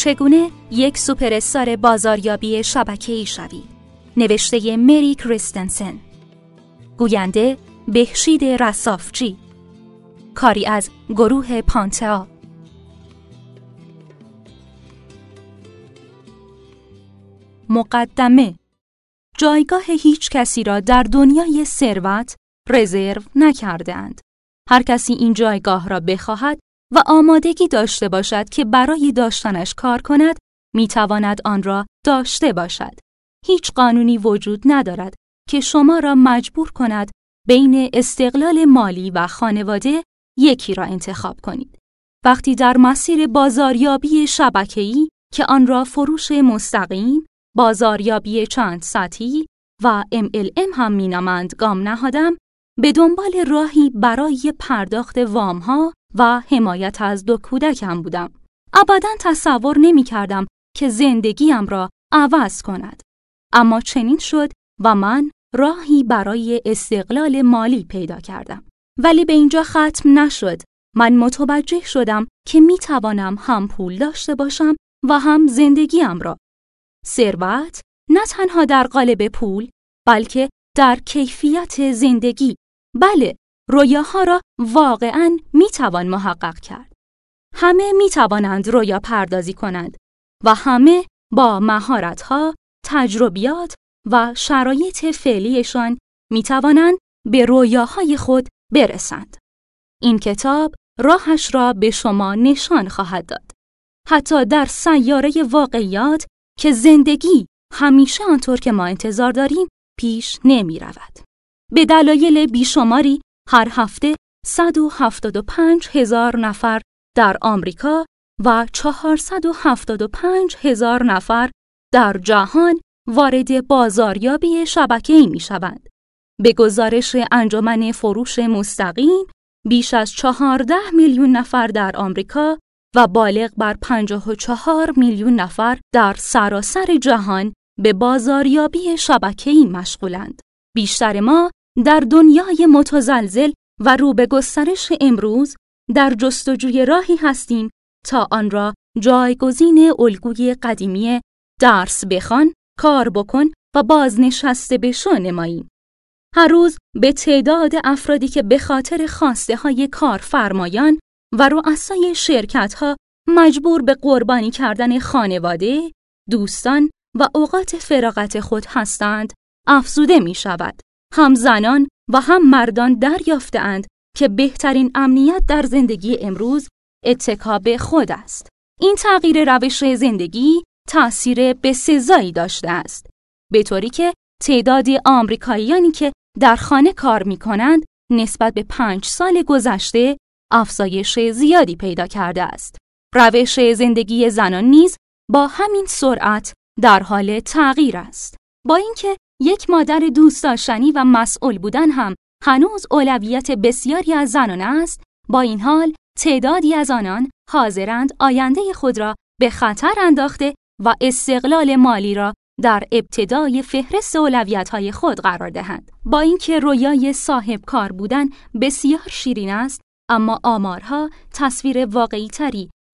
چگونه یک سوپرستار بازاریابی شبکه‌ای شوید نوشته مری کریستنسن. گوینده بهشید رسافچی کاری از گروه پانتا مقدمه جایگاه هیچ کسی را در دنیای ثروت رزرو نکردهاند. هر کسی این جایگاه را بخواهد و آمادگی داشته باشد که برای داشتنش کار کند، می‌تواند آن را داشته باشد. هیچ قانونی وجود ندارد که شما را مجبور کند بین استقلال مالی و خانواده یکی را انتخاب کنید. وقتی در مسیر بازاریابی شبکه‌ای که آن را فروش مستقیم، بازاریابی چند سطحی و MLM هم مینامند گام نهادم، به دنبال راهی برای پرداخت وامها و حمایت از دو کودکم بودم. ابدا تصور نمی کردم که زندگیم را عوض کند. اما چنین شد و من راهی برای استقلال مالی پیدا کردم. ولی به اینجا ختم نشد. من متوجه شدم که می توانم هم پول داشته باشم و هم زندگیم را. ثروت نه تنها در قالب پول بلکه در کیفیت زندگی بله رویاها را واقعا می توان محقق کرد. همه می توانند رویا پردازی کنند و همه با مهارت‌ها، تجربیات و شرایط فعلیشان می توانند به رویاهای خود برسند. این کتاب راهش را به شما نشان خواهد داد. حتی در سیاره واقعیات که زندگی همیشه آنطور که ما انتظار داریم پیش نمی رود. به دلایل بیشماری هر هفته 175 هزار نفر در آمریکا و 475 هزار نفر در جهان وارد بازاریابی شبکه‌ای می شوند. به گزارش انجمن فروش مستقیم بیش از 14 میلیون نفر در آمریکا و بالغ بر 54 میلیون نفر در سراسر جهان به بازاریابی شبکه‌ای مشغولند. بیشتر ما در دنیای متزلزل و رو به گسترش امروز در جستجوی راهی هستیم تا آن را جایگزین الگوی قدیمی درس بخوان، کار بکن و بازنشسته بشو نماییم. هر روز به تعداد افرادی که به خاطر خواسته های کارفرمایان و رؤسای شرکت ها مجبور به قربانی کردن خانواده، دوستان و اوقات فراغت خود هستند، افزوده می شود. هم زنان و هم مردان دریافتهاند که بهترین امنیت در زندگی امروز اتکاب خود است. این تغییر روش زندگی تأثیر به سزایی داشته است. به طوری که تعداد آمریکاییانی که در خانه کار می کنند نسبت به پنج سال گذشته افزایش زیادی پیدا کرده است. روش زندگی زنان نیز با همین سرعت در حال تغییر است. با اینکه یک مادر دوست داشتنی و مسئول بودن هم هنوز اولویت بسیاری از زنان است، با این حال تعدادی از آنان حاضرند آینده خود را به خطر انداخته و استقلال مالی را در ابتدای فهرست اولویت‌های خود قرار دهند. با اینکه رویای صاحب کار بودن بسیار شیرین است، اما آمارها تصویر واقعی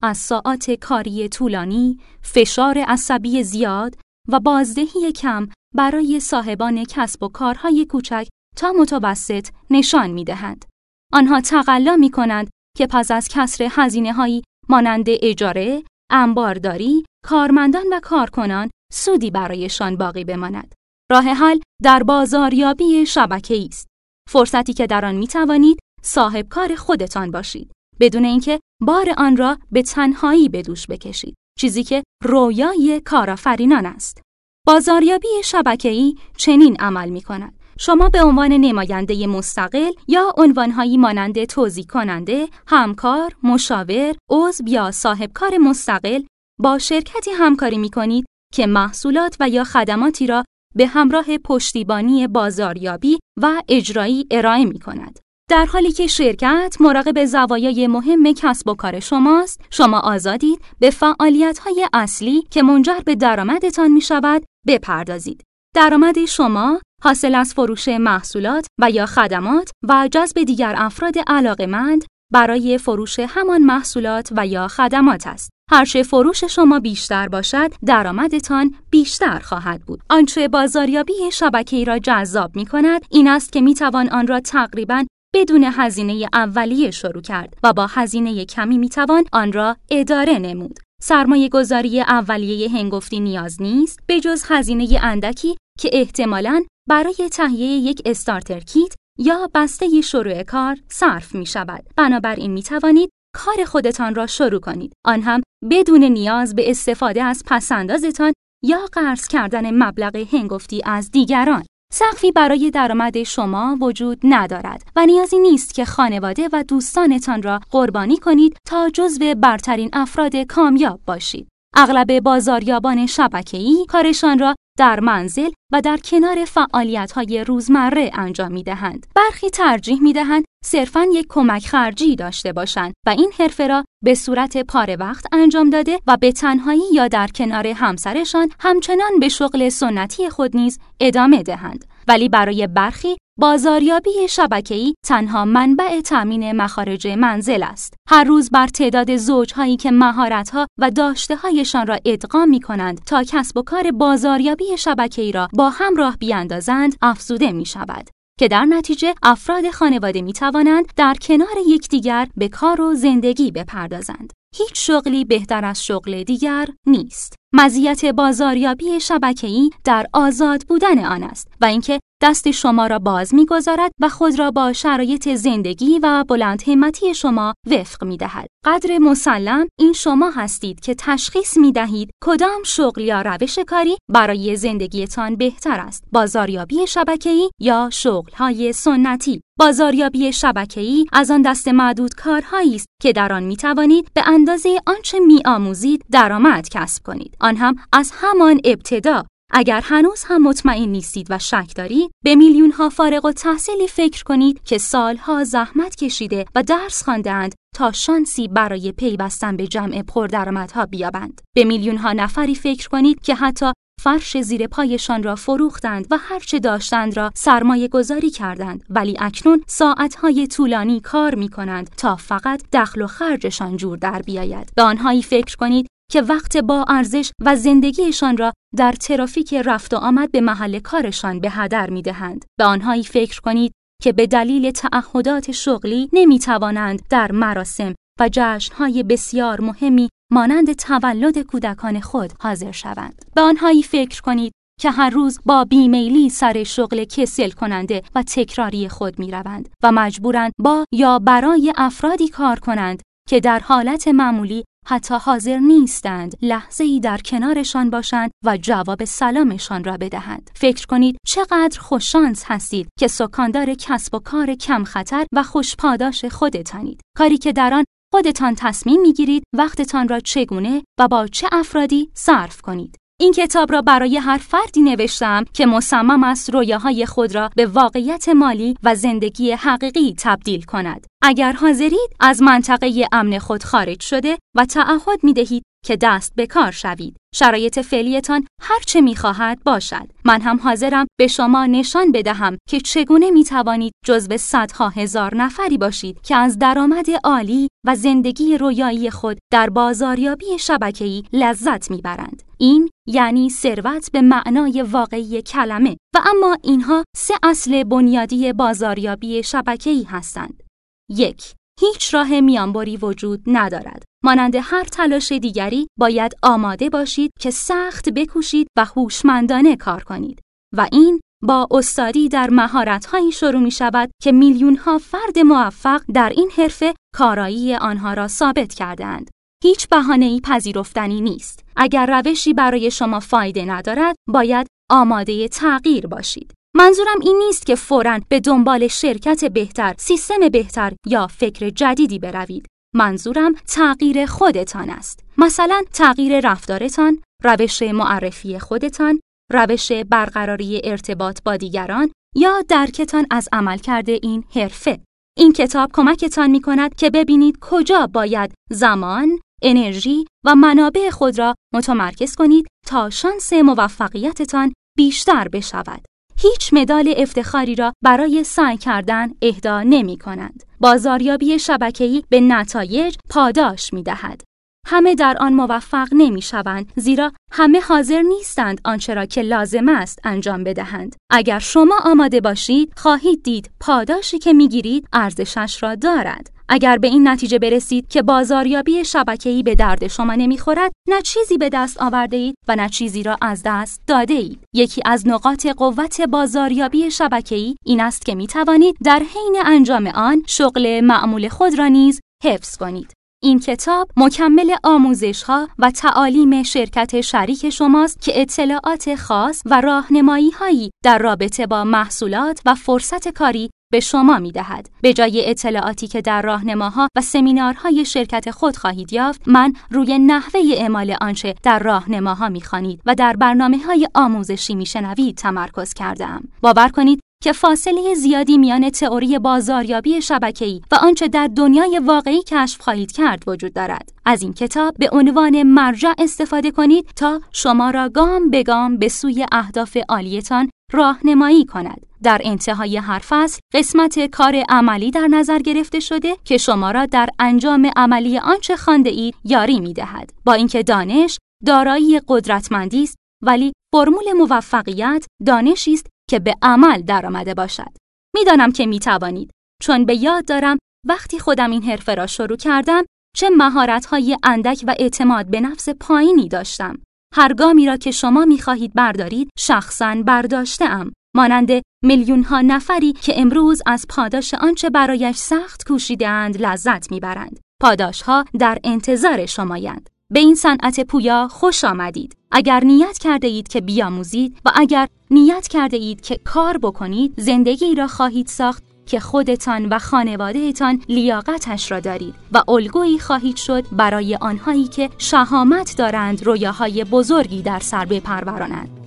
از ساعات کاری طولانی، فشار عصبی زیاد و بازدهی کم برای صاحبان کسب و کارهای کوچک تا متوسط نشان می دهند. آنها تقلا می کنند که پس از کسر هزینه هایی مانند اجاره، انبارداری، کارمندان و کارکنان سودی برایشان باقی بماند. راه حل در بازاریابی شبکه است. فرصتی که در آن می توانید صاحب کار خودتان باشید بدون اینکه بار آن را به تنهایی به دوش بکشید. چیزی که رویای کارآفرینان است. بازاریابی شبکه‌ای چنین عمل می کند. شما به عنوان نماینده مستقل یا عنوانهایی مانند توضیح کننده، همکار، مشاور، عضو یا صاحب کار مستقل با شرکتی همکاری می کنید که محصولات و یا خدماتی را به همراه پشتیبانی بازاریابی و اجرایی ارائه می کند. در حالی که شرکت مراقب زوایای مهم کسب و کار شماست، شما آزادید به فعالیت‌های اصلی که منجر به درآمدتان می شود بپردازید. درآمد شما حاصل از فروش محصولات و یا خدمات و جذب دیگر افراد علاقمند برای فروش همان محصولات و یا خدمات است. هرچه فروش شما بیشتر باشد، درآمدتان بیشتر خواهد بود. آنچه بازاریابی شبکه‌ای را جذاب می کند، این است که می توان آن را تقریباً بدون هزینه اولیه شروع کرد و با هزینه کمی می توان آن را اداره نمود. سرمایه گذاری اولیه هنگفتی نیاز نیست به جز هزینه اندکی که احتمالاً برای تهیه یک استارتر کیت یا بسته شروع کار صرف می شود. بنابراین می توانید کار خودتان را شروع کنید. آن هم بدون نیاز به استفاده از پسندازتان یا قرض کردن مبلغ هنگفتی از دیگران. سقفی برای درآمد شما وجود ندارد و نیازی نیست که خانواده و دوستانتان را قربانی کنید تا جزو برترین افراد کامیاب باشید. اغلب بازاریابان شبکه‌ای کارشان را در منزل و در کنار فعالیت‌های روزمره انجام می‌دهند. برخی ترجیح می‌دهند صرفاً یک کمک خرجی داشته باشند و این حرفه را به صورت پاره وقت انجام داده و به تنهایی یا در کنار همسرشان همچنان به شغل سنتی خود نیز ادامه دهند. ولی برای برخی بازاریابی شبکه‌ای تنها منبع تأمین مخارج منزل است. هر روز بر تعداد زوجهایی که مهارت‌ها و داشته‌هایشان را ادغام می‌کنند تا کسب و کار بازاریابی شبکه‌ای را با هم راه بیاندازند افزوده می‌شود. که در نتیجه افراد خانواده می توانند در کنار یکدیگر به کار و زندگی بپردازند. هیچ شغلی بهتر از شغل دیگر نیست. مزیت بازاریابی شبکه‌ای در آزاد بودن آن است و اینکه دست شما را باز می‌گذارد و خود را با شرایط زندگی و بلند همتی شما وفق می دهد. قدر مسلم این شما هستید که تشخیص می دهید کدام شغل یا روش کاری برای زندگیتان بهتر است. بازاریابی شبکه‌ای یا شغل‌های سنتی. بازاریابی شبکه‌ای از آن دست معدود کارهایی است که در آن می توانید به اندازه آنچه می آموزید درآمد کسب کنید. آن هم از همان ابتدا اگر هنوز هم مطمئن نیستید و شک دارید به میلیون ها فارغ و تحصیلی فکر کنید که سالها زحمت کشیده و درس خواندهاند تا شانسی برای پیوستن به جمع پردرآمدها بیابند. به میلیون ها نفری فکر کنید که حتی فرش زیر پایشان را فروختند و هرچه داشتند را سرمایه گذاری کردند. ولی اکنون ساعتهای طولانی کار می کنند تا فقط دخل و خرجشان جور در بیاید. به آنهایی فکر کنید که وقت با ارزش و زندگیشان را در ترافیک رفت و آمد به محل کارشان به هدر می دهند. به آنهایی فکر کنید که به دلیل تعهدات شغلی نمی توانند در مراسم و جشنهای بسیار مهمی مانند تولد کودکان خود حاضر شوند. به آنهایی فکر کنید که هر روز با بیمیلی سر شغل کسل کننده و تکراری خود می روند و مجبورند با یا برای افرادی کار کنند که در حالت معمولی حتی حاضر نیستند لحظه ای در کنارشان باشند و جواب سلامشان را بدهند. فکر کنید چقدر خوششانس هستید که سکاندار کسب و کار کم خطر و خوشپاداش خودتانید. کاری که در آن خودتان تصمیم می‌گیرید وقتتان را چگونه و با چه افرادی صرف کنید. این کتاب را برای هر فردی نوشتم که مصمم است رویاهای خود را به واقعیت مالی و زندگی حقیقی تبدیل کند. اگر حاضرید از منطقه امن خود خارج شده و تعهد می دهید که دست به کار شوید. شرایط فعلیتان هر چه می خواهد باشد. من هم حاضرم به شما نشان بدهم که چگونه می توانید جزو صدها هزار نفری باشید که از درآمد عالی و زندگی رویایی خود در بازاریابی شبکه‌ای لذت می‌برند. این یعنی ثروت به معنای واقعی کلمه و اما اینها سه اصل بنیادی بازاریابی شبکه‌ای هستند. یک هیچ راه میانبری وجود ندارد. مانند هر تلاش دیگری باید آماده باشید که سخت بکوشید و هوشمندانه کار کنید و این با استادی در مهارت‌هایی شروع می شود که میلیون ها فرد موفق در این حرفه کارایی آنها را ثابت کردند. هیچ بهانه‌ای پذیرفتنی نیست. اگر روشی برای شما فایده ندارد، باید آماده تغییر باشید. منظورم این نیست که فوراً به دنبال شرکت بهتر، سیستم بهتر یا فکر جدیدی بروید. منظورم تغییر خودتان است. مثلا تغییر رفتارتان، روش معرفی خودتان، روش برقراری ارتباط با دیگران یا درکتان از عمل کرده این حرفه. این کتاب کمکتان می کند که ببینید کجا باید زمان، انرژی و منابع خود را متمرکز کنید تا شانس موفقیتتان بیشتر بشود. هیچ مدال افتخاری را برای سعی کردن اهدا نمی کنند. بازاریابی شبکه‌ای به نتایج پاداش می‌دهد. همه در آن موفق نمی شوند زیرا همه حاضر نیستند آنچه را که لازم است انجام بدهند. اگر شما آماده باشید خواهید دید پاداشی که می‌گیرید ارزشش را دارد. اگر به این نتیجه برسید که بازاریابی شبکه‌ای به درد شما نمی‌خورد، نه چیزی به دست آورده اید و نه چیزی را از دست داده اید. یکی از نقاط قوت بازاریابی شبکه‌ای این است که می توانید در حین انجام آن شغل معمول خود را نیز حفظ کنید. این کتاب مکمل آموزش ها و تعالیم شرکت شریک شماست که اطلاعات خاص و راهنمایی هایی در رابطه با محصولات و فرصت کاری به شما می دهد. به جای اطلاعاتی که در راهنماها و سمینارهای شرکت خود خواهید یافت، من روی نحوه اعمال آنچه در راهنماها می خانید و در برنامه های آموزشی می شنوید تمرکز کردم. باور کنید که فاصله زیادی میان تئوری بازاریابی شبکه‌ای و آنچه در دنیای واقعی کشف خواهید کرد وجود دارد. از این کتاب به عنوان مرجع استفاده کنید تا شما را گام به گام به سوی اهداف عالیتان راهنمایی کند. در انتهای هر فصل قسمت کار عملی در نظر گرفته شده که شما را در انجام عملی آنچه خوانده اید یاری می دهد. با اینکه دانش دارایی قدرتمندی است ولی فرمول موفقیت دانشی است که به عمل درآمده باشد. می‌دانم که می توانید چون به یاد دارم وقتی خودم این حرفه را شروع کردم چه مهارت‌های اندک و اعتماد به نفس پایینی داشتم. هر گامی را که شما می خواهید بردارید شخصا برداشتم. مانند میلیون ها نفری که امروز از پاداش آنچه برایش سخت کوشیدهاند لذت می‌برند. پاداش ها در انتظار شمایند. به این صنعت پویا خوش آمدید. اگر نیت کرده اید که بیاموزید و اگر نیت کرده اید که کار بکنید زندگی را خواهید ساخت که خودتان و خانوادهتان لیاقتش را دارید و الگویی خواهید شد برای آنهایی که شهامت دارند رویاهای بزرگی در سر بپرورانند.